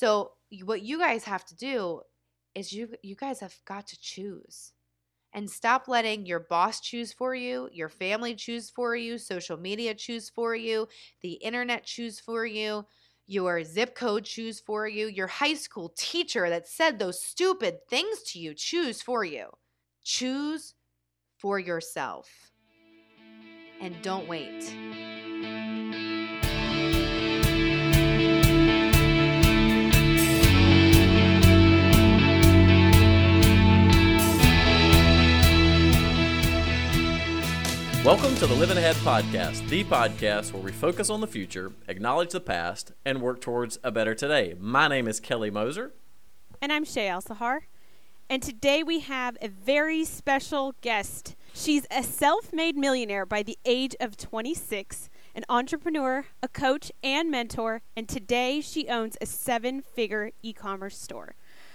So what you guys have to do is you you guys have got to choose. And stop letting your boss choose for you, your family choose for you, social media choose for you, the internet choose for you, your zip code choose for you, your high school teacher that said those stupid things to you choose for you. Choose for yourself. And don't wait. Welcome to the Living Ahead Podcast, the podcast where we focus on the future, acknowledge the past, and work towards a better today. My name is Kelly Moser. And I'm Shay Al Sahar. And today we have a very special guest. She's a self made millionaire by the age of 26, an entrepreneur, a coach, and mentor. And today she owns a seven figure e commerce store.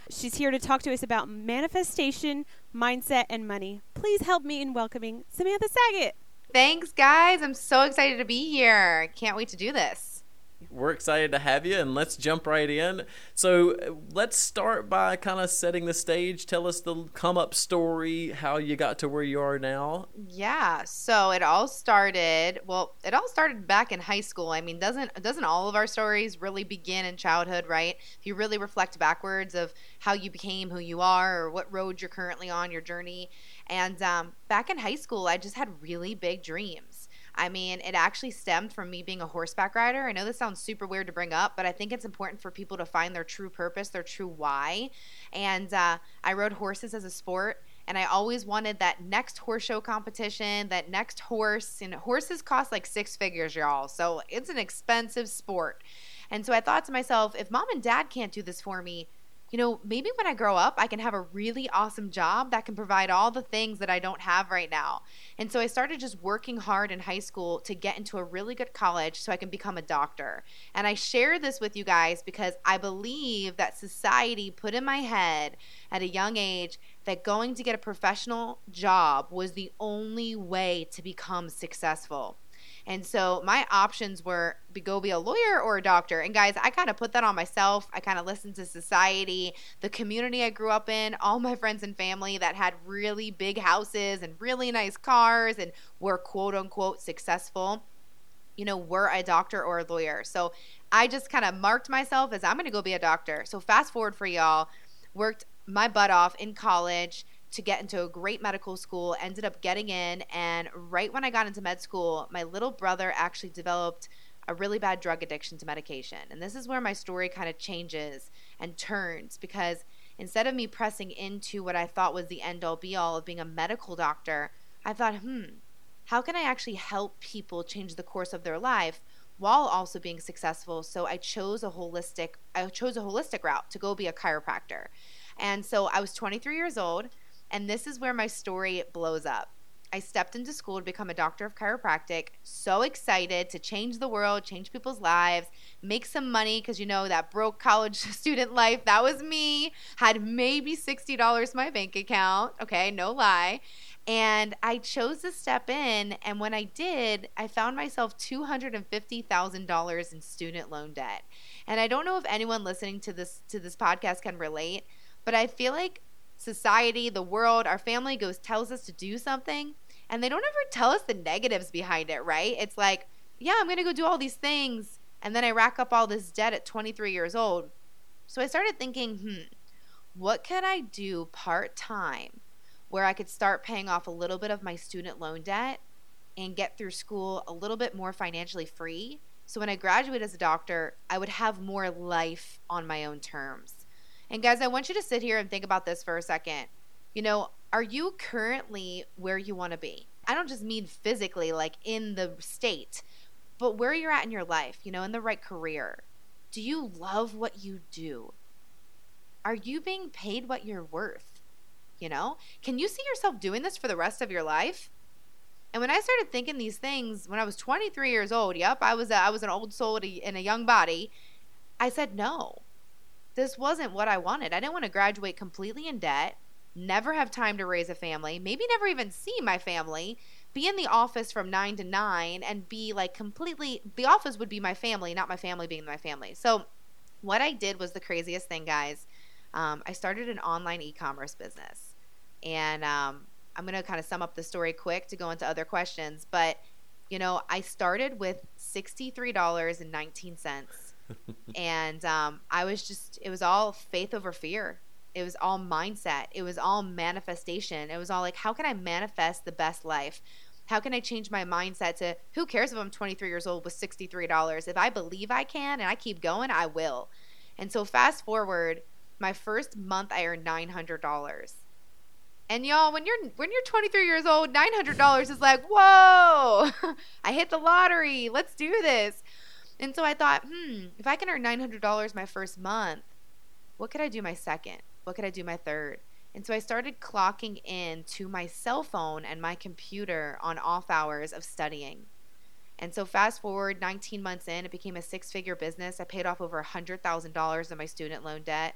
She's here to talk to us about manifestation, mindset, and money. Please help me in welcoming Samantha Saget. Thanks, guys. I'm so excited to be here. Can't wait to do this. We're excited to have you, and let's jump right in. So, let's start by kind of setting the stage. Tell us the come up story, how you got to where you are now. Yeah, so it all started. Well, it all started back in high school. I mean, doesn't doesn't all of our stories really begin in childhood, right? If you really reflect backwards of how you became who you are, or what road you're currently on your journey. And um, back in high school, I just had really big dreams I mean, it actually stemmed from me being a horseback rider. I know this sounds super weird to bring up, but I think it's important for people to find their true purpose, their true why. And uh, I rode horses as a sport. And I always wanted that next horse show competition, that next horse. And horses cost like six figures, y'all. So it's an expensive sport. And so I thought to myself, if mom and dad can't do this for me, you know, maybe when I grow up, I can have a really awesome job that can provide all the things that I don't have right now. And so I started just working hard in high school to get into a really good college so I can become a doctor. And I share this with you guys because I believe that society put in my head at a young age that going to get a professional job was the only way to become successful. And so my options were go be a lawyer or a doctor. And guys, I kind of put that on myself. I kind of listened to society, the community I grew up in, all my friends and family that had really big houses and really nice cars and were quote unquote successful you know, were a doctor or a lawyer. So I just kind of marked myself as I'm going to go be a doctor. So fast forward for y'all, worked my butt off in college, to get into a great medical school, ended up getting in. And right when I got into med school, my little brother actually developed a really bad drug addiction to medication. And this is where my story kind of changes and turns because instead of me pressing into what I thought was the end all be all of being a medical doctor, I thought, hmm, how can I actually help people change the course of their life? while also being successful so i chose a holistic i chose a holistic route to go be a chiropractor and so i was 23 years old and this is where my story blows up. I stepped into school to become a doctor of chiropractic, so excited to change the world, change people's lives, make some money because you know that broke college student life, that was me. Had maybe $60 in my bank account, okay, no lie. And I chose to step in, and when I did, I found myself $250,000 in student loan debt. And I don't know if anyone listening to this to this podcast can relate, but I feel like society, the world, our family goes tells us to do something and they don't ever tell us the negatives behind it, right? It's like, yeah, I'm going to go do all these things and then I rack up all this debt at 23 years old. So I started thinking, hmm, what could I do part-time where I could start paying off a little bit of my student loan debt and get through school a little bit more financially free? So when I graduate as a doctor, I would have more life on my own terms. And guys, I want you to sit here and think about this for a second. You know, are you currently where you want to be? I don't just mean physically, like in the state, but where you're at in your life, you know, in the right career. Do you love what you do? Are you being paid what you're worth? You know, can you see yourself doing this for the rest of your life? And when I started thinking these things when I was 23 years old, yep, I was a, I was an old soul in a young body. I said no this wasn't what I wanted. I didn't want to graduate completely in debt, never have time to raise a family, maybe never even see my family, be in the office from 9 to 9 and be like completely the office would be my family, not my family being my family. So what I did was the craziest thing, guys. Um, I started an online e commerce business. And um, I'm going to kind of sum up the story quick to go into other questions. But, you know, I started with $63.19. and um, I was just, it was all faith over fear. It was all mindset. It was all manifestation. It was all like, how can I manifest the best life? How can I change my mindset to who cares if I'm 23 years old with $63? If I believe I can and I keep going, I will. And so fast forward, my first month I earned $900. And y'all, when you're when you're 23 years old, $900 is like, "Whoa! I hit the lottery. Let's do this." And so I thought, "Hmm, if I can earn $900 my first month, what could I do my second? What could I do my third? And so I started clocking in to my cell phone and my computer on off hours of studying. And so fast forward 19 months in, it became a six-figure business. I paid off over $100,000 of my student loan debt.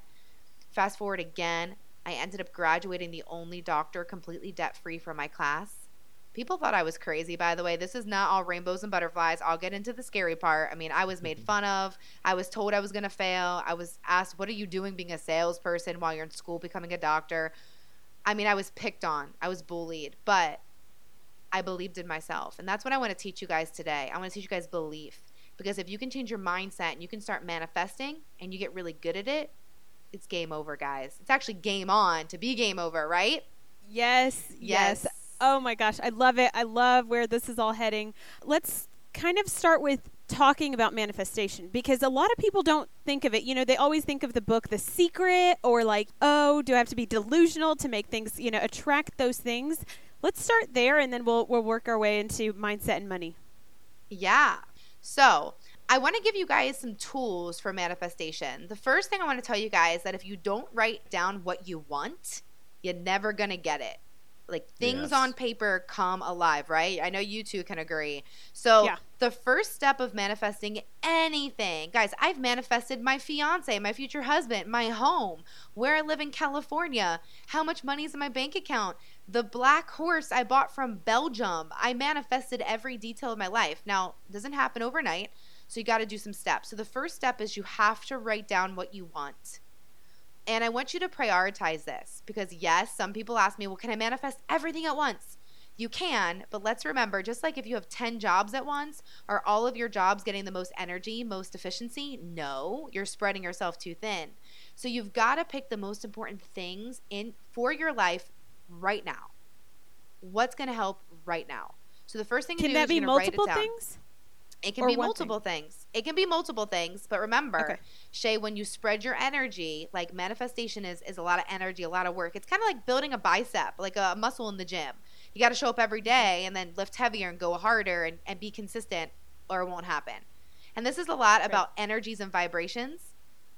Fast forward again, I ended up graduating the only doctor completely debt-free from my class. People thought I was crazy, by the way. This is not all rainbows and butterflies. I'll get into the scary part. I mean, I was made mm-hmm. fun of. I was told I was going to fail. I was asked, What are you doing being a salesperson while you're in school becoming a doctor? I mean, I was picked on, I was bullied, but I believed in myself. And that's what I want to teach you guys today. I want to teach you guys belief. Because if you can change your mindset and you can start manifesting and you get really good at it, it's game over, guys. It's actually game on to be game over, right? Yes, yes. yes. Oh my gosh, I love it. I love where this is all heading. Let's kind of start with talking about manifestation because a lot of people don't think of it. You know, they always think of the book The Secret or like, oh, do I have to be delusional to make things, you know, attract those things? Let's start there and then we'll we'll work our way into mindset and money. Yeah. So, I want to give you guys some tools for manifestation. The first thing I want to tell you guys that if you don't write down what you want, you're never going to get it. Like things yes. on paper come alive, right? I know you two can agree. So, yeah. the first step of manifesting anything, guys, I've manifested my fiance, my future husband, my home, where I live in California, how much money is in my bank account, the black horse I bought from Belgium. I manifested every detail of my life. Now, it doesn't happen overnight. So you got to do some steps. So the first step is you have to write down what you want. And I want you to prioritize this because, yes, some people ask me, well, can I manifest everything at once? You can, but let's remember just like if you have 10 jobs at once, are all of your jobs getting the most energy, most efficiency? No, you're spreading yourself too thin. So you've got to pick the most important things in for your life right now. What's going to help right now? So the first thing you can that be multiple things? It can or be multiple thing. things. It can be multiple things, but remember, okay. Shay, when you spread your energy, like manifestation is is a lot of energy, a lot of work. It's kind of like building a bicep, like a muscle in the gym. You got to show up every day and then lift heavier and go harder and, and be consistent, or it won't happen. And this is a lot right. about energies and vibrations.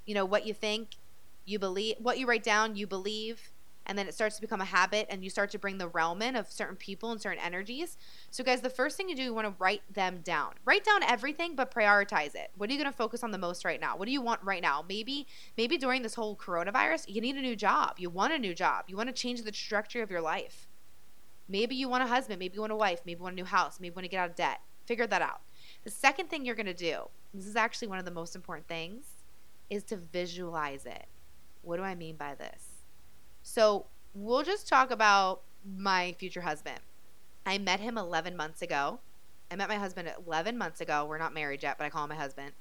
You know what you think, you believe, what you write down, you believe, and then it starts to become a habit and you start to bring the realm in of certain people and certain energies. So guys, the first thing you do, you want to write them down. Write down everything but prioritize it. What are you going to focus on the most right now? What do you want right now? Maybe maybe during this whole coronavirus, you need a new job. You want a new job. You want to change the trajectory of your life. Maybe you want a husband, maybe you want a wife, maybe you want a new house, maybe you want to get out of debt. Figure that out. The second thing you're going to do, this is actually one of the most important things, is to visualize it. What do I mean by this? So we'll just talk about my future husband. I met him 11 months ago. I met my husband 11 months ago. We're not married yet, but I call him my husband.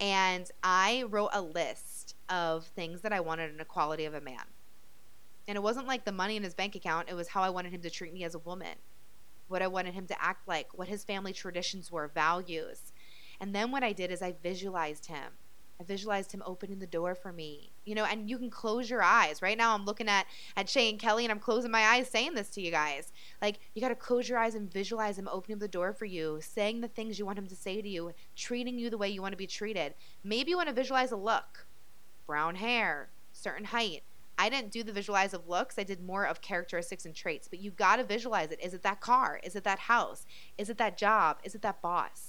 And I wrote a list of things that I wanted in a quality of a man. And it wasn't like the money in his bank account, it was how I wanted him to treat me as a woman, what I wanted him to act like, what his family traditions were, values. And then what I did is I visualized him. I visualized him opening the door for me. You know, and you can close your eyes. Right now I'm looking at at Shay and Kelly and I'm closing my eyes saying this to you guys. Like you got to close your eyes and visualize him opening the door for you, saying the things you want him to say to you, treating you the way you want to be treated. Maybe you want to visualize a look. Brown hair, certain height. I didn't do the visualize of looks. I did more of characteristics and traits, but you got to visualize it. Is it that car? Is it that house? Is it that job? Is it that boss?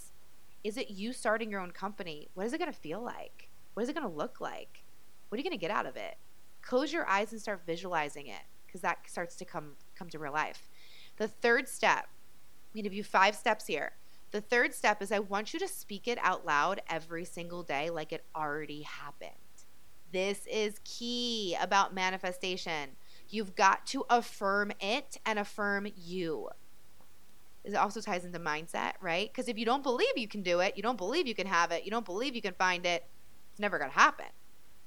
Is it you starting your own company? What is it going to feel like? What is it going to look like? What are you going to get out of it? Close your eyes and start visualizing it because that starts to come come to real life. The third step, I'm going to give you five steps here. The third step is I want you to speak it out loud every single day like it already happened. This is key about manifestation. You've got to affirm it and affirm you. It also ties into mindset, right? Because if you don't believe you can do it, you don't believe you can have it, you don't believe you can find it, it's never going to happen.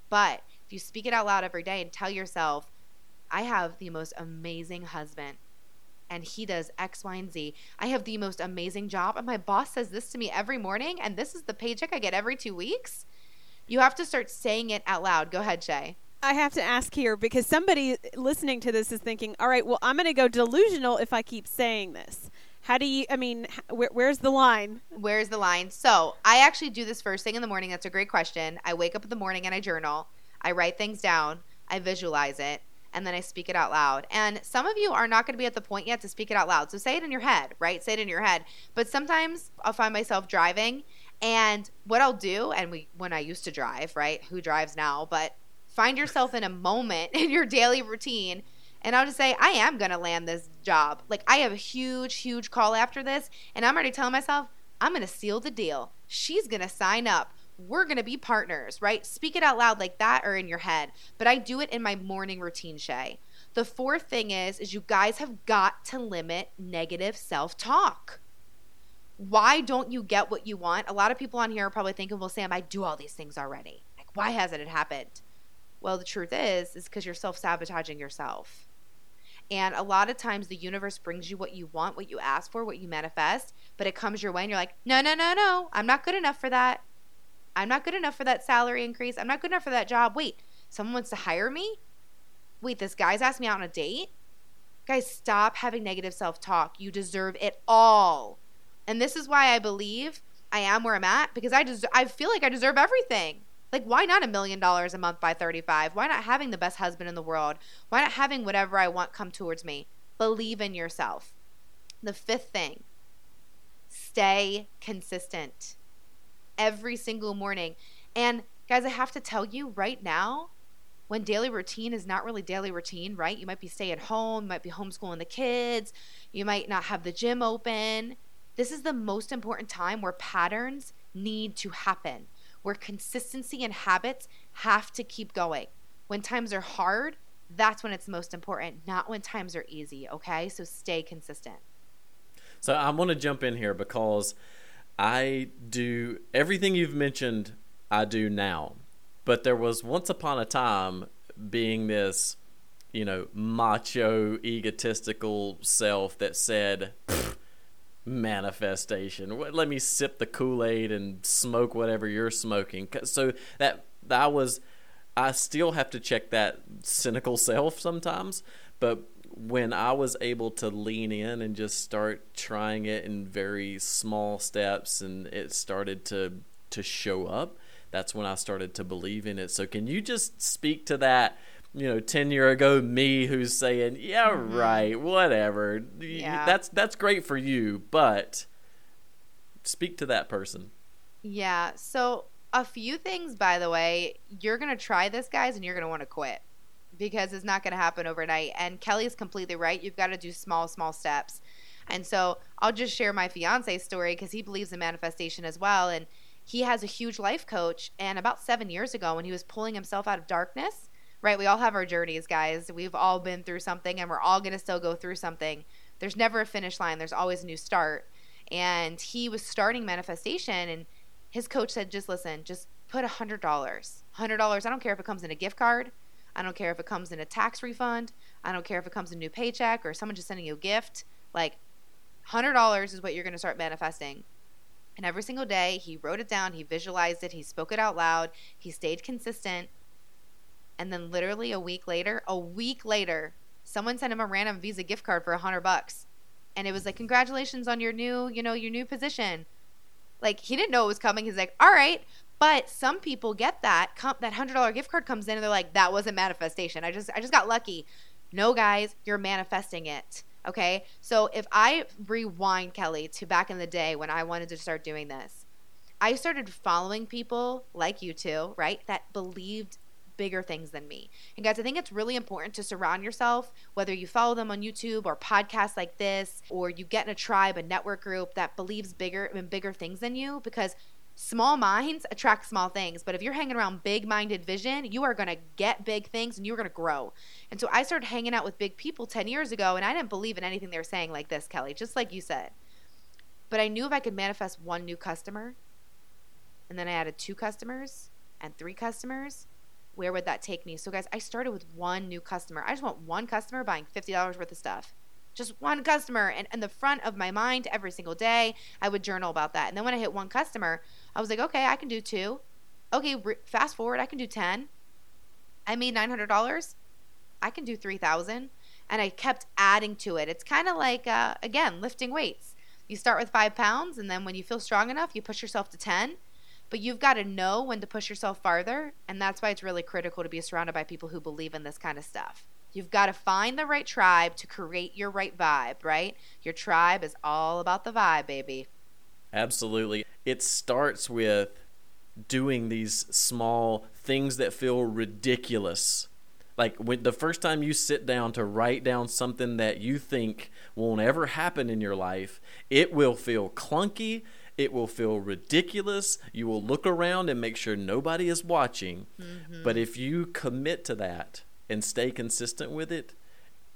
But if you speak it out loud every day and tell yourself, I have the most amazing husband and he does X, Y, and Z. I have the most amazing job, and my boss says this to me every morning, and this is the paycheck I get every two weeks. You have to start saying it out loud. Go ahead, Shay. I have to ask here because somebody listening to this is thinking, all right, well, I'm going to go delusional if I keep saying this. How do you, I mean, where, where's the line? Where's the line? So I actually do this first thing in the morning. That's a great question. I wake up in the morning and I journal. I write things down. I visualize it and then I speak it out loud. And some of you are not going to be at the point yet to speak it out loud. So say it in your head, right? Say it in your head. But sometimes I'll find myself driving and what I'll do and we when I used to drive, right? Who drives now? But find yourself in a moment in your daily routine and I'll just say, I am going to land this job. Like, I have a huge, huge call after this. And I'm already telling myself, I'm going to seal the deal. She's going to sign up we're going to be partners, right? Speak it out loud like that or in your head. But I do it in my morning routine, Shay. The fourth thing is is you guys have got to limit negative self-talk. Why don't you get what you want? A lot of people on here are probably thinking, "Well, Sam, I do all these things already. Like why hasn't it happened?" Well, the truth is is cuz you're self-sabotaging yourself. And a lot of times the universe brings you what you want, what you ask for, what you manifest, but it comes your way and you're like, "No, no, no, no. I'm not good enough for that." I'm not good enough for that salary increase. I'm not good enough for that job. Wait, someone wants to hire me? Wait, this guy's asked me out on a date? Guys, stop having negative self talk. You deserve it all. And this is why I believe I am where I'm at because I just I feel like I deserve everything. Like why not a million dollars a month by 35? Why not having the best husband in the world? Why not having whatever I want come towards me? Believe in yourself. The fifth thing, stay consistent every single morning. And guys, I have to tell you right now, when daily routine is not really daily routine, right? You might be stay at home, you might be homeschooling the kids, you might not have the gym open. This is the most important time where patterns need to happen, where consistency and habits have to keep going. When times are hard, that's when it's most important, not when times are easy, okay? So stay consistent. So I want to jump in here because I do everything you've mentioned, I do now. But there was once upon a time being this, you know, macho, egotistical self that said, manifestation. Let me sip the Kool Aid and smoke whatever you're smoking. So that that was, I still have to check that cynical self sometimes. But when I was able to lean in and just start trying it in very small steps and it started to to show up, that's when I started to believe in it. So can you just speak to that, you know, 10 year ago me who's saying, "Yeah, mm-hmm. right, whatever." Yeah. That's that's great for you, but speak to that person. Yeah. So a few things by the way, you're going to try this guys and you're going to want to quit because it's not going to happen overnight. And Kelly is completely right. You've got to do small, small steps. And so I'll just share my fiance story because he believes in manifestation as well. And he has a huge life coach. And about seven years ago, when he was pulling himself out of darkness, right? We all have our journeys, guys. We've all been through something and we're all going to still go through something. There's never a finish line, there's always a new start. And he was starting manifestation, and his coach said, just listen, just put a $100. $100. I don't care if it comes in a gift card. I don't care if it comes in a tax refund. I don't care if it comes in a new paycheck or someone just sending you a gift. Like, $100 is what you're going to start manifesting. And every single day, he wrote it down, he visualized it, he spoke it out loud, he stayed consistent. And then, literally a week later, a week later, someone sent him a random Visa gift card for a hundred bucks, and it was like, "Congratulations on your new, you know, your new position." Like he didn't know it was coming. He's like, "All right, but some people get that that hundred dollar gift card comes in and they're like, that wasn't manifestation. I just I just got lucky. No, guys, you're manifesting it. Okay, so if I rewind Kelly to back in the day when I wanted to start doing this, I started following people like you two, right, that believed bigger things than me. And guys, I think it's really important to surround yourself, whether you follow them on YouTube or podcasts like this, or you get in a tribe, a network group that believes bigger in bigger things than you, because small minds attract small things. But if you're hanging around big minded vision, you are going to get big things and you're going to grow. And so I started hanging out with big people 10 years ago, and I didn't believe in anything they were saying like this, Kelly, just like you said. But I knew if I could manifest one new customer, and then I added two customers and three customers, where would that take me? So, guys, I started with one new customer. I just want one customer buying $50 worth of stuff. Just one customer and in the front of my mind every single day i would journal about that. And then when i hit one customer i was like okay i can do two. Okay re- fast forward i can do 10 i made $900 i can do 3000 and i kept adding to it. It's kind of like uh, again lifting weights. You start with five pounds and then when you feel strong enough you push yourself to 10 but you've got to know when to push yourself farther and that's why it's really critical to be surrounded by people who believe in this kind of stuff You've got to find the right tribe to create your right vibe, right? Your tribe is all about the vibe, baby. Absolutely. It starts with doing these small things that feel ridiculous. Like when the first time you sit down to write down something that you think won't ever happen in your life, it will feel clunky. It will feel ridiculous. You will look around and make sure nobody is watching. Mm-hmm. But if you commit to that, and stay consistent with it,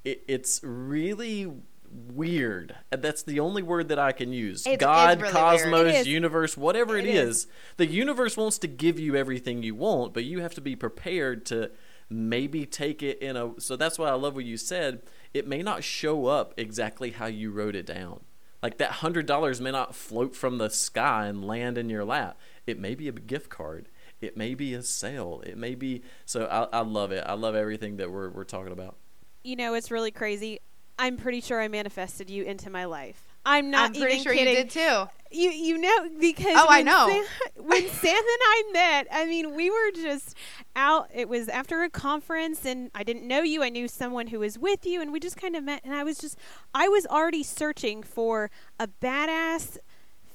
it it's really weird. That's the only word that I can use. It's, God, it's really cosmos, universe, whatever it it is. is. The universe wants to give you everything you want, but you have to be prepared to maybe take it in a so that's why I love what you said. It may not show up exactly how you wrote it down. Like that hundred dollars may not float from the sky and land in your lap. It may be a gift card. It may be a sale. It may be so. I, I love it. I love everything that we're we're talking about. You know, it's really crazy. I'm pretty sure I manifested you into my life. I'm not I'm pretty even sure kidding. you did too. You you know because Oh, I when know. Sam, when Sam and I met, I mean, we were just out. It was after a conference, and I didn't know you. I knew someone who was with you, and we just kind of met. And I was just, I was already searching for a badass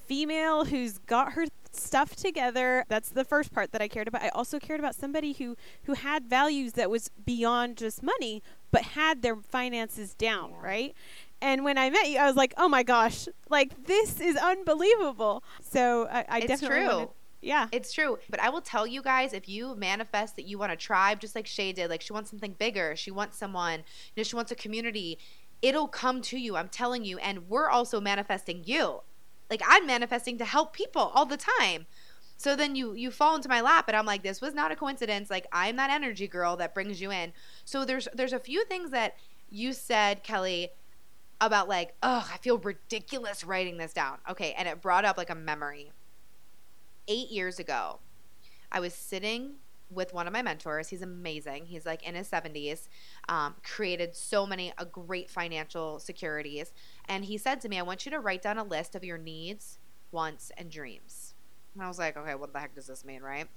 female who's got her stuff together. That's the first part that I cared about. I also cared about somebody who who had values that was beyond just money, but had their finances down, right? And when I met you, I was like, "Oh my gosh, like this is unbelievable." So I, I It's definitely true. wanted- yeah. It's true. But I will tell you guys if you manifest that you want a tribe, just like Shay did, like she wants something bigger, she wants someone, you know, she wants a community, it'll come to you. I'm telling you. And we're also manifesting you. Like I'm manifesting to help people all the time. So then you you fall into my lap and I'm like, this was not a coincidence. Like I'm that energy girl that brings you in. So there's there's a few things that you said, Kelly, about like, oh, I feel ridiculous writing this down. Okay, and it brought up like a memory eight years ago, I was sitting with one of my mentors. He's amazing. He's like in his 70s, um, created so many uh, great financial securities. And he said to me, I want you to write down a list of your needs, wants, and dreams. And I was like, okay, what the heck does this mean, right?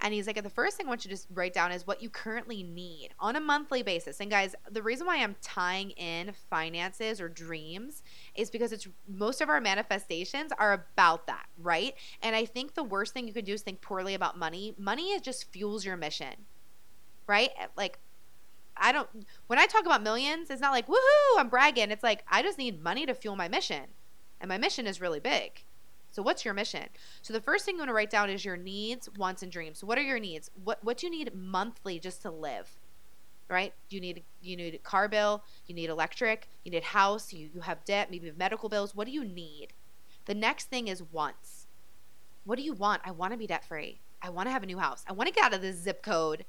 And he's like, the first thing I want you to just write down is what you currently need on a monthly basis. And guys, the reason why I'm tying in finances or dreams is because it's most of our manifestations are about that, right? And I think the worst thing you could do is think poorly about money. Money is just fuels your mission, right? Eh, like, I don't, when I talk about millions, it's not like, woohoo, I'm bragging. It's like, I just need money to fuel my mission. And my mission is really big. So what's your mission? So the first thing you want to write down is your needs, wants, and dreams. So what are your needs? What what do you need monthly just to live? Right? You need you need a car bill, you need electric, you need house, you, you have debt, maybe you have medical bills. What do you need? The next thing is wants. What do you want? I want to be debt free. I want to have a new house. I want to get out of this zip code.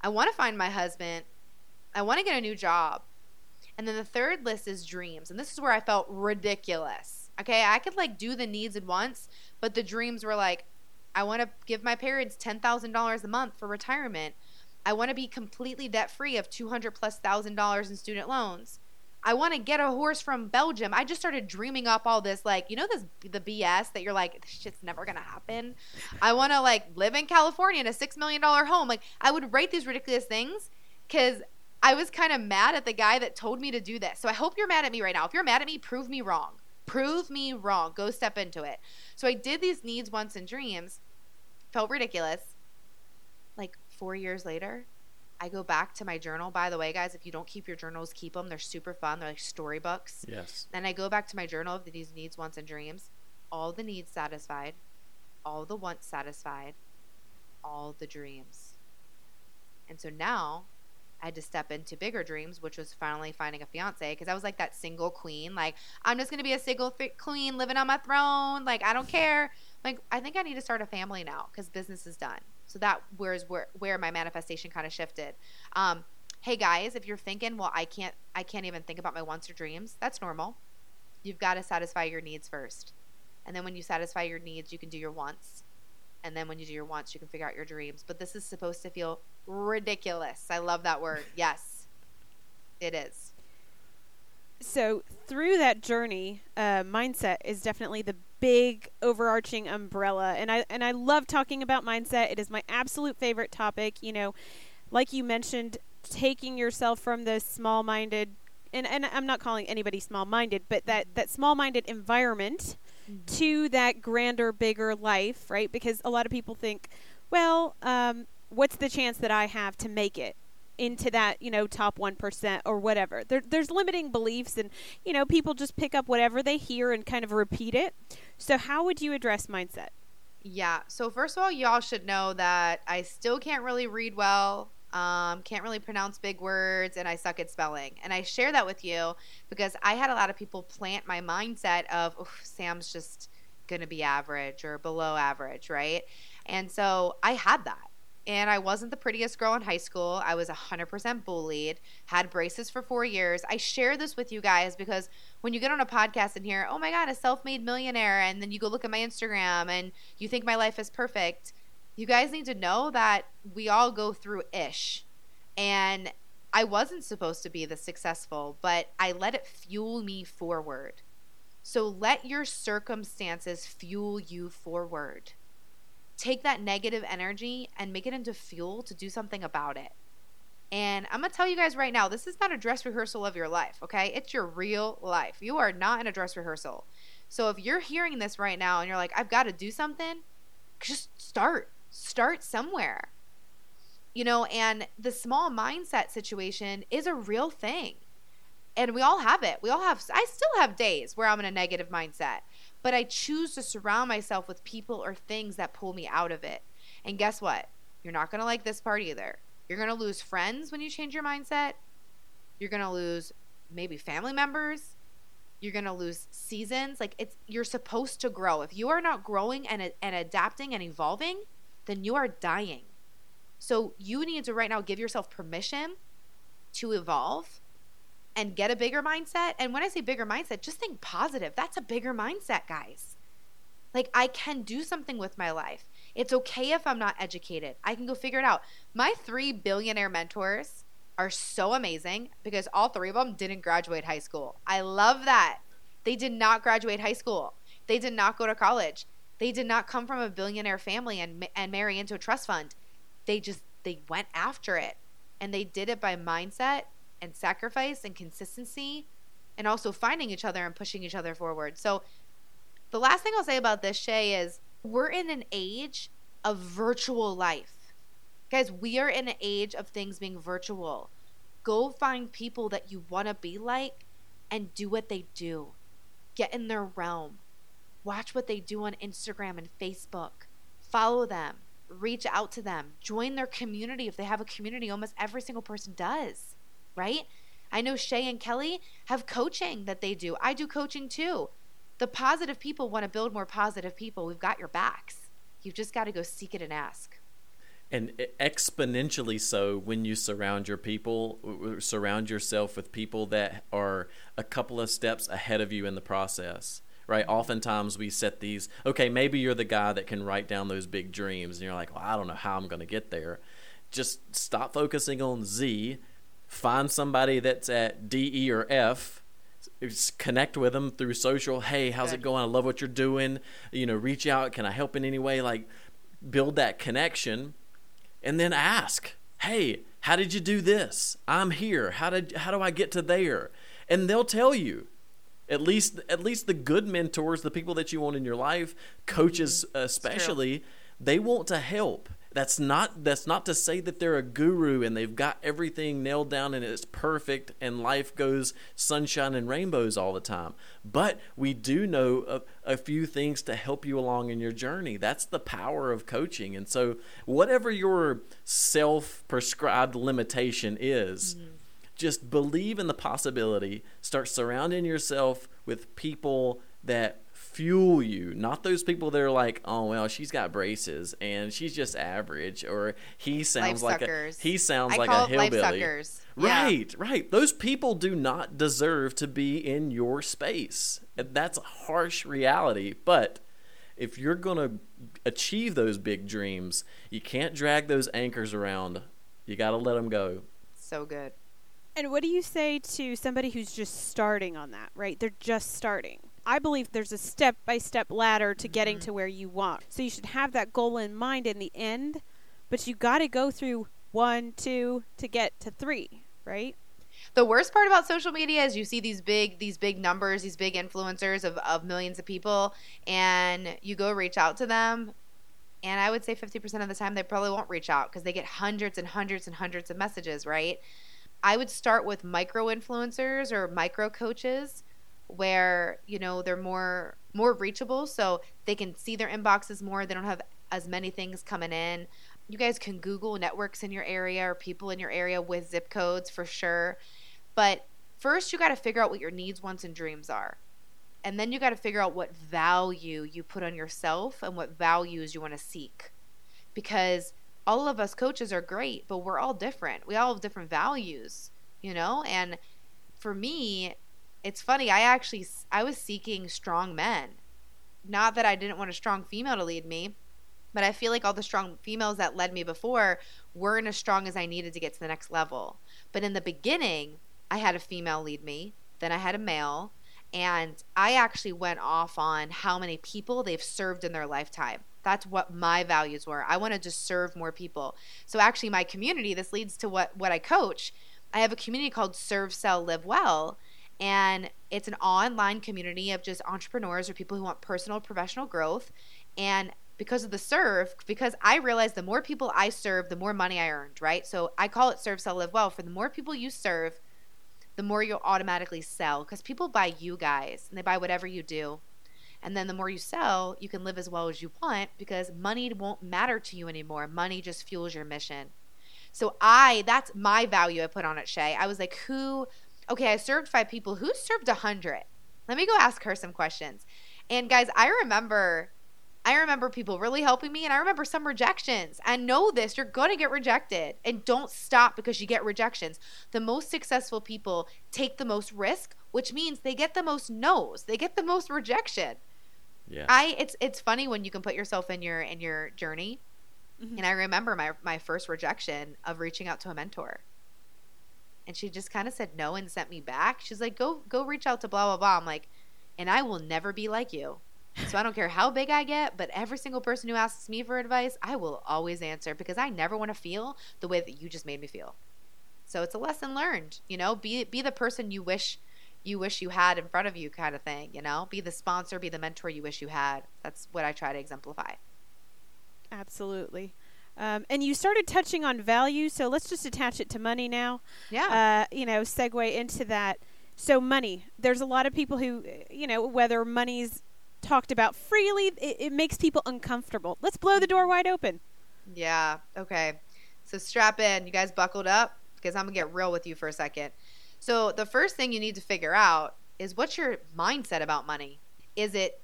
I want to find my husband. I want to get a new job. And then the third list is dreams. And this is where I felt ridiculous. Okay, I could like do the needs and wants, but the dreams were like, I want to give my parents $10,000 a month for retirement. I want to be completely debt free of 200 plus thousand dollars in student loans. I want to get a horse from Belgium. I just started dreaming up all this, like, you know, this the BS that you're like, this shit's never gonna happen. I want to like live in California in a six million dollar home. Like, I would write these ridiculous things because I was kind of mad at the guy that told me to do this. So I hope you're mad at me right now. If you're mad at me, prove me wrong. Prove me wrong. Go step into it. So I did these needs, wants, and dreams. Felt ridiculous. Like four years later, I go back to my journal. By the way, guys, if you don't keep your journals, keep them. They're super fun. They're like storybooks. Yes. And I go back to my journal of these needs, wants, and dreams. All the needs satisfied, all the wants satisfied, all the dreams. And so now I had to step into bigger dreams, which was finally finding a fiance because I was like that single queen. Like, I'm just going to be a single queen living on my throne. Like, I don't care. Like, I think I need to start a family now because business is done. So that where's where, where my manifestation kind of shifted. Um, hey guys, if you're thinking, well, I can't, I can't even think about my wants or dreams, that's normal. You've got to satisfy your needs first. And then when you satisfy your needs, you can do your wants. And then when you do your wants, you can figure out your dreams. But this is supposed to feel ridiculous. I love that word. Yes, it is. So, through that journey, uh, mindset is definitely the big overarching umbrella and I and I love talking about mindset. It is my absolute favorite topic, you know, like you mentioned taking yourself from the small-minded and, and I'm not calling anybody small-minded, but that that small-minded environment mm-hmm. to that grander, bigger life, right? Because a lot of people think, well, um, what's the chance that I have to make it? into that you know top 1% or whatever there, there's limiting beliefs and you know people just pick up whatever they hear and kind of repeat it so how would you address mindset yeah so first of all y'all should know that i still can't really read well um, can't really pronounce big words and i suck at spelling and i share that with you because i had a lot of people plant my mindset of sam's just gonna be average or below average right and so i had that and I wasn't the prettiest girl in high school. I was 100% bullied, had braces for four years. I share this with you guys because when you get on a podcast and hear, oh my God, a self made millionaire, and then you go look at my Instagram and you think my life is perfect, you guys need to know that we all go through ish. And I wasn't supposed to be the successful, but I let it fuel me forward. So let your circumstances fuel you forward take that negative energy and make it into fuel to do something about it. And I'm going to tell you guys right now, this is not a dress rehearsal of your life, okay? It's your real life. You are not in a dress rehearsal. So if you're hearing this right now and you're like, I've got to do something, just start. Start somewhere. You know, and the small mindset situation is a real thing. And we all have it. We all have, I still have days where I'm in a negative mindset but I choose to surround myself with people or things that pull me out of it. And guess what? You're not going to like this part either. You're going to lose friends when you change your mindset. You're going to lose maybe family members. You're going to lose seasons. Like it's you're supposed to grow. If you are not growing and and adapting and evolving, then you are dying. So you need to right now give yourself permission to evolve and get a bigger mindset. And when I say bigger mindset, just think positive. That's a bigger mindset, guys. Like, I can do something with my life. It's okay if I'm not educated. I can go figure it out. My three billionaire mentors are so amazing because all three of them didn't graduate high school. I love that. They did not graduate high school, they did not go to college. They did not come from a billionaire family and, and marry into a trust fund. They just, they went after it. And they did it by mindset and sacrifice and consistency and also finding each other and pushing each other forward. So the last thing I'll say about this, Shay, is we're in an age of virtual life. Guys, we are in an age of things being virtual. Go find people that you want to be like and do what they do. Get in their realm. Watch what they do on Instagram and Facebook. Follow them. Reach out to them. Join their community if they have a community. Almost every single person does right? I know Shay and Kelly have coaching that they do. I do coaching too. The positive people want to build more positive people. We've got your backs. You've just got to go seek it and ask. And exponentially so when you surround your people, surround yourself with people that are a couple of steps ahead of you in the process right? Oftentimes we set these, okay, maybe you're the guy that can write down those big dreams, and you're like, well, I don't know how I'm going to get there. Just stop focusing on Z find somebody that's at D, E, or F connect with them through social hey how's it going? I love what you're doing. You know reach out. Can i help in any way? Like build that connection and then ask hey how did you do this? I'm here. How did how do i get to there? And they'll tell you at least at least the good mentors the people that you want in your life coaches mm-hmm. especially they want to help. That's not that's not to say that they're a guru and they've got everything nailed down and it's perfect and life goes sunshine and rainbows all the time. But we do know a, a few things to help you along in your journey. That's the power of coaching. And so whatever your self-prescribed limitation is mm-hmm. Just believe in the possibility start surrounding yourself with people that fuel you, not those people that are like, oh well, she's got braces and she's just average, or he sounds like a he sounds I like a hillbilly. Right, yeah. right. Those people do not deserve to be in your space. That's a harsh reality, but if you're going to achieve those big dreams, you can't drag those anchors around. You got to let them go. So good. And what do you say to somebody who's just starting on that, right? They're just starting. I believe there's a step by step ladder to getting mm-hmm. to where you want. So you should have that goal in mind in the end, but you got to go through one, two to get to three, right? The worst part about social media is you see these big these big numbers, these big influencers of, of millions of people, and you go reach out to them, and I would say 50% of the time they probably won't reach out because they get hundreds and hundreds and hundreds of messages, right? I would start with micro influencers or micro coaches where you know they're more more reachable so they can see their inboxes more. They don't have as many things coming in. You guys can google networks in your area or people in your area with zip codes for sure. But first you got to figure out what your needs wants and dreams are. And then you got to figure out what value you put on yourself and what values you want to seek. Because all of us coaches are great but we're all different we all have different values you know and for me it's funny. I actually I was seeking strong men. Not that I didn't want a strong female to lead me, but I feel like all the strong females that led me before weren't as strong as I needed to get to the next level. But in the beginning, I had a female lead me, then I had a male, and I actually went off on how many people they've served in their lifetime. That's what my values were. I want to just serve more people. So actually my community, this leads to what what I coach. I have a community called Serve Sell Live Well and it's an online community of just entrepreneurs or people who want personal professional growth and because of the serve because i realized the more people i serve the more money i earned right so i call it serve sell live well for the more people you serve the more you'll automatically sell because people buy you guys and they buy whatever you do and then the more you sell you can live as well as you want because money won't matter to you anymore money just fuels your mission so i that's my value i put on it shay i was like who okay, I served five people. Who served a hundred? Let me go ask her some questions. And guys, I remember I remember people really helping me and I remember some rejections. I know this, you're going to get rejected. And don't stop because you get rejections. The most successful people take the most risk, which means they get the most no's. They get the most rejection. Yeah. I it's it's funny when you can put yourself in your in your journey. Mm-hmm. And I remember my my first rejection of reaching out to a mentor and she just kind of said no and sent me back. She's like, "Go go reach out to blah blah blah." I'm like, "And I will never be like you." So I don't care how big I get, but every single person who asks me for advice, I will always answer because I never want to feel the way that you just made me feel. So it's a lesson learned, you know, be be the person you wish you wish you had in front of you kind of thing, you know? Be the sponsor, be the mentor you wish you had. That's what I try to exemplify. Absolutely. Um, and you started touching on value, so let's just attach it to money now. Yeah. Uh, you know, segue into that. So, money. There's a lot of people who, you know, whether money's talked about freely, it, it makes people uncomfortable. Let's blow the door wide open. Yeah. Okay. So, strap in. You guys buckled up? Because I'm going to get real with you for a second. So, the first thing you need to figure out is what's your mindset about money? Is it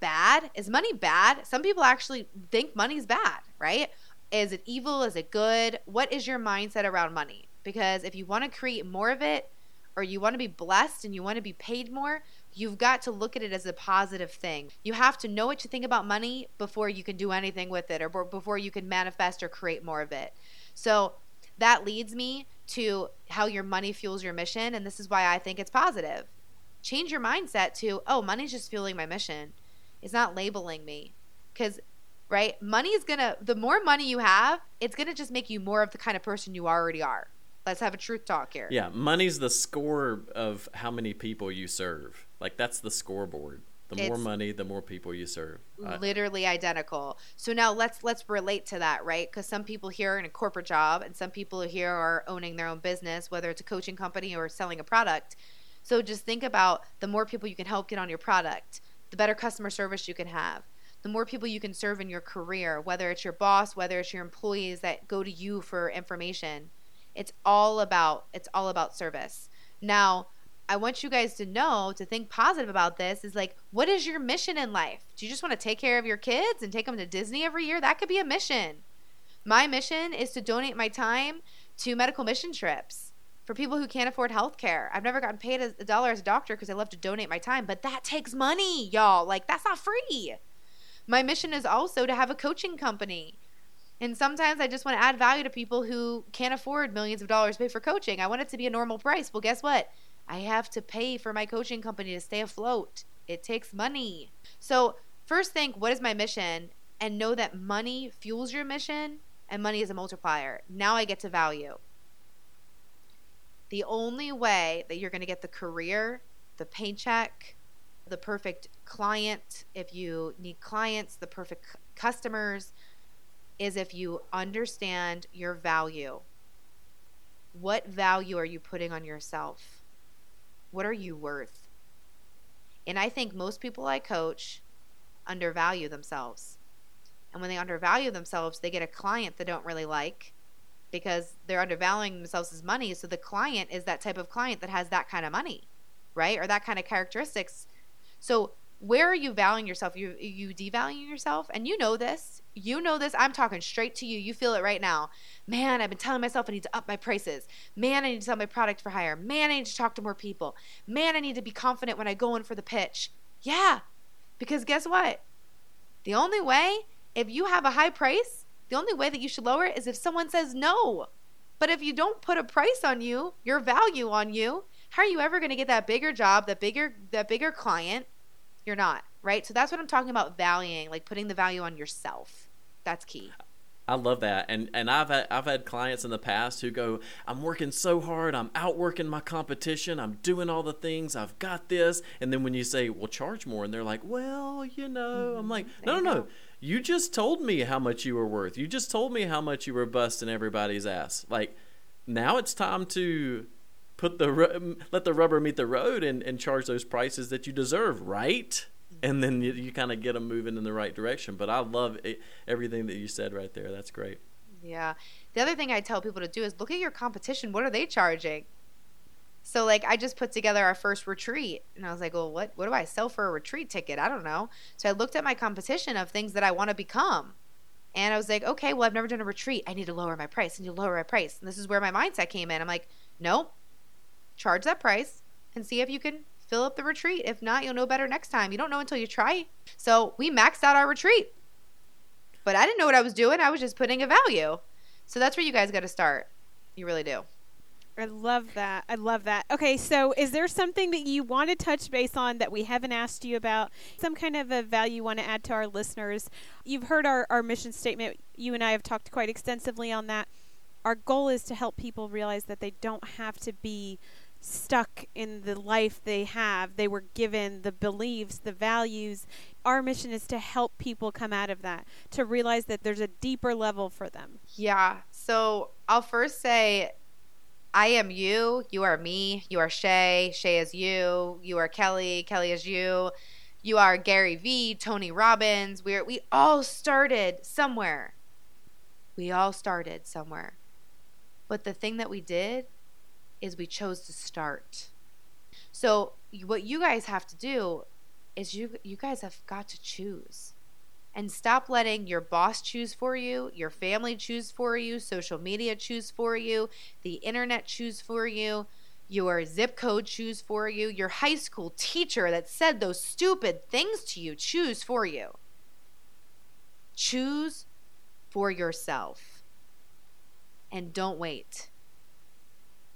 bad? Is money bad? Some people actually think money's bad, right? Is it evil? Is it good? What is your mindset around money? Because if you want to create more of it, or you want to be blessed and you want to be paid more, you've got to look at it as a positive thing. You have to know what you think about money before you can do anything with it or before you can manifest or create more of it. So that leads me to how your money fuels your mission. And this is why I think it's positive. Change your mindset to, oh, money's just fueling my mission. It's not labeling me. Because right? Money is gonna, the more money you have, it's gonna just make you more of the kind of person you already are. Let's have a truth talk here. Yeah, money's the score of how many people you serve. Like that's the scoreboard. The more money, the more people you serve. Literally identical. So now let's let's relate to that, right? Because some people here are in a corporate job, and some people here are owning their own business, whether it's a coaching company or selling a product. So just think about the more people you can help get on your product, the better customer service you can have. The more people you can serve in your career, whether it's your boss, whether it's your employees that go to you for information. It's all about it's all about service. Now, I want you guys to know to think positive about this is like, what is your mission in life? Do you just want to take care of your kids and take them to Disney every year? That could be a mission. My mission is to donate my time to medical mission trips for people who can't afford health care. I've never gotten paid a dollar as a doctor because I love to donate my time, but that takes money, y'all. Like, that's not free. My mission is also to have a coaching company. And sometimes I just want to add value to people who can't afford millions of dollars to pay for coaching. I want it to be a normal price. Well, guess what? I have to pay for my coaching company to stay afloat. It takes money. So, first think, what is my mission? And know that money fuels your mission and money is a multiplier. Now I get to value. The only way that you're going to get the career, the paycheck, the perfect client, if you need clients, the perfect customers, is if you understand your value. What value are you putting on yourself? What are you worth? And I think most people I coach undervalue themselves. And when they undervalue themselves, they get a client they don't really like because they're undervaluing themselves as money. So the client is that type of client that has that kind of money, right? Or that kind of characteristics. So where are you valuing yourself? You you devaluing yourself, and you know this. You know this. I'm talking straight to you. You feel it right now. Man, I've been telling myself I need to up my prices. Man, I need to sell my product for higher. Man, I need to talk to more people. Man, I need to be confident when I go in for the pitch. Yeah, because guess what? The only way, if you have a high price, the only way that you should lower it is if someone says no. But if you don't put a price on you, your value on you, how are you ever going to get that bigger job, that bigger that bigger client? You're not, right? So that's what I'm talking about valuing, like putting the value on yourself. That's key. I love that, and and I've had, I've had clients in the past who go, I'm working so hard, I'm outworking my competition, I'm doing all the things, I've got this, and then when you say, well, charge more, and they're like, well, you know, I'm mm-hmm. like, no, no, no, you just told me how much you were worth, you just told me how much you were busting everybody's ass. Like, now it's time to put the let the rubber meet the road and, and charge those prices that you deserve, right? And then you, you kind of get them moving in the right direction. But I love it, everything that you said right there. That's great. Yeah. The other thing I tell people to do is look at your competition. What are they charging? So like I just put together our first retreat and I was like, well, what what do I sell for a retreat ticket? I don't know. So I looked at my competition of things that I want to become. And I was like, okay, well, I've never done a retreat. I need to lower my price. I need to lower my price. And this is where my mindset came in. I'm like, nope, charge that price and see if you can fill up the retreat. If not, you'll know better next time. You don't know until you try. So we maxed out our retreat. But I didn't know what I was doing. I was just putting a value. So that's where you guys got to start. You really do. I love that. I love that. Okay, so is there something that you want to touch base on that we haven't asked you about? Some kind of a value you want to add to our listeners? You've heard our, our mission statement. You and I have talked quite extensively on that. Our goal is to help people realize that they don't have to be stuck in the life they have. They were given the beliefs, the values. Our mission is to help people come out of that, to realize that there's a deeper level for them. Yeah. So I'll first say I am you. You are me. You are Shay. Shay is you. You are Kelly. Kelly is you. You are Gary Vee, Tony Robbins. We're we all started somewhere. We all started somewhere. But the thing that we did is we chose to start. So what you guys have to do is you you guys have got to choose and stop letting your boss choose for you, your family choose for you, social media choose for you, the internet choose for you, your zip code choose for you, your high school teacher that said those stupid things to you choose for you. Choose for yourself. And don't wait.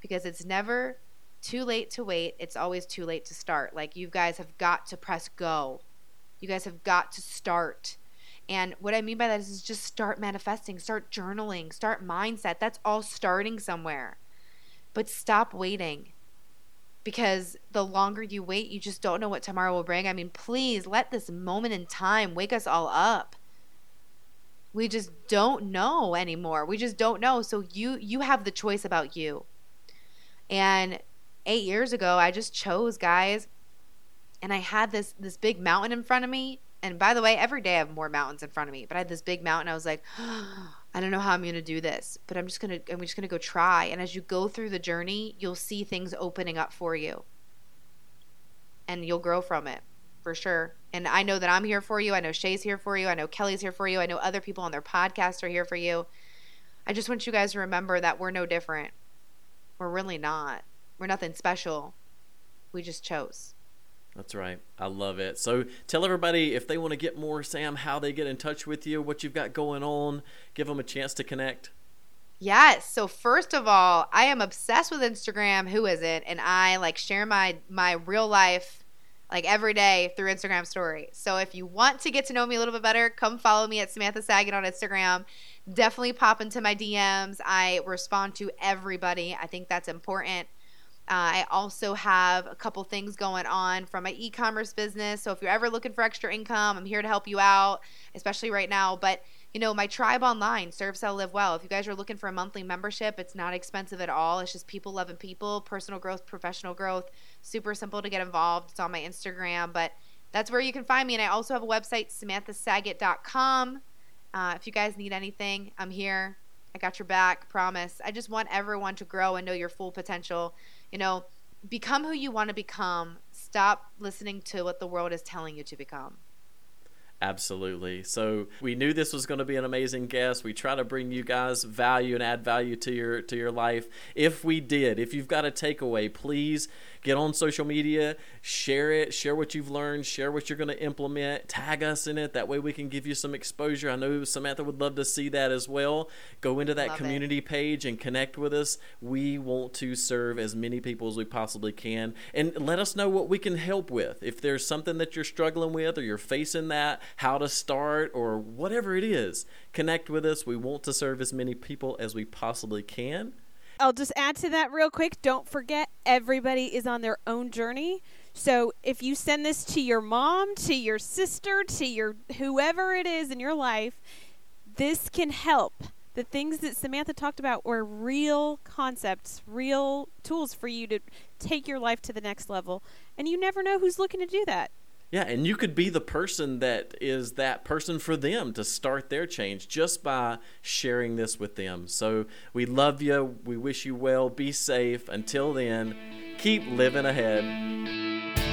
Because it's never too late to wait, it's always too late to start. Like you guys have got to press go. You guys have got to start. And what I mean by that is, is just start manifesting, start journaling, start mindset. That's all starting somewhere. But stop waiting. because the longer you wait, you just don't know what tomorrow will bring. I mean, please let this moment in time wake us all up. We just don't know anymore. We just don't know. So you you have the choice about you. And 8 years ago, I just chose, guys. And I had this this big mountain in front of me. And by the way, every day I have more mountains in front of me. But I had this big mountain. I was like, I don't know how I'm going to do this, but I'm just going to I'm just going to go try. And as you go through the journey, you'll see things opening up for you. And you'll grow from it for sure. And I know that I'm here for you. I know Shay's here for you. I know Kelly's here for you. I know other people on their podcast are here for you. I just want you guys to remember that we're no different. We're really not. We're nothing special. We just chose. That's right. I love it. So tell everybody if they want to get more, Sam, how they get in touch with you, what you've got going on. Give them a chance to connect. Yes. So first of all, I am obsessed with Instagram. Who isn't? And I like share my my real life like every day through Instagram story. So if you want to get to know me a little bit better, come follow me at Samantha Saget on Instagram. Definitely pop into my DMs. I respond to everybody. I think that's important. Uh, I also have a couple things going on from my e commerce business. So if you're ever looking for extra income, I'm here to help you out, especially right now. But, you know, my tribe online, Serve, Sell, Live Well. If you guys are looking for a monthly membership, it's not expensive at all. It's just people loving people, personal growth, professional growth. Super simple to get involved. It's on my Instagram, but that's where you can find me. And I also have a website, samanthasaget.com. Uh, if you guys need anything, I'm here. I got your back, promise. I just want everyone to grow and know your full potential. You know, become who you want to become. Stop listening to what the world is telling you to become. Absolutely. So we knew this was going to be an amazing guest. We try to bring you guys value and add value to your to your life. If we did, if you've got a takeaway, please get on social media, share it, share what you've learned, share what you're going to implement, tag us in it. That way we can give you some exposure. I know Samantha would love to see that as well. Go into that love community it. page and connect with us. We want to serve as many people as we possibly can and let us know what we can help with. If there's something that you're struggling with or you're facing that, how to start or whatever it is, connect with us. We want to serve as many people as we possibly can. I'll just add to that real quick. Don't forget, everybody is on their own journey. So if you send this to your mom, to your sister, to your whoever it is in your life, this can help. The things that Samantha talked about were real concepts, real tools for you to take your life to the next level. And you never know who's looking to do that. Yeah, and you could be the person that is that person for them to start their change just by sharing this with them. So we love you. We wish you well. Be safe. Until then, keep living ahead.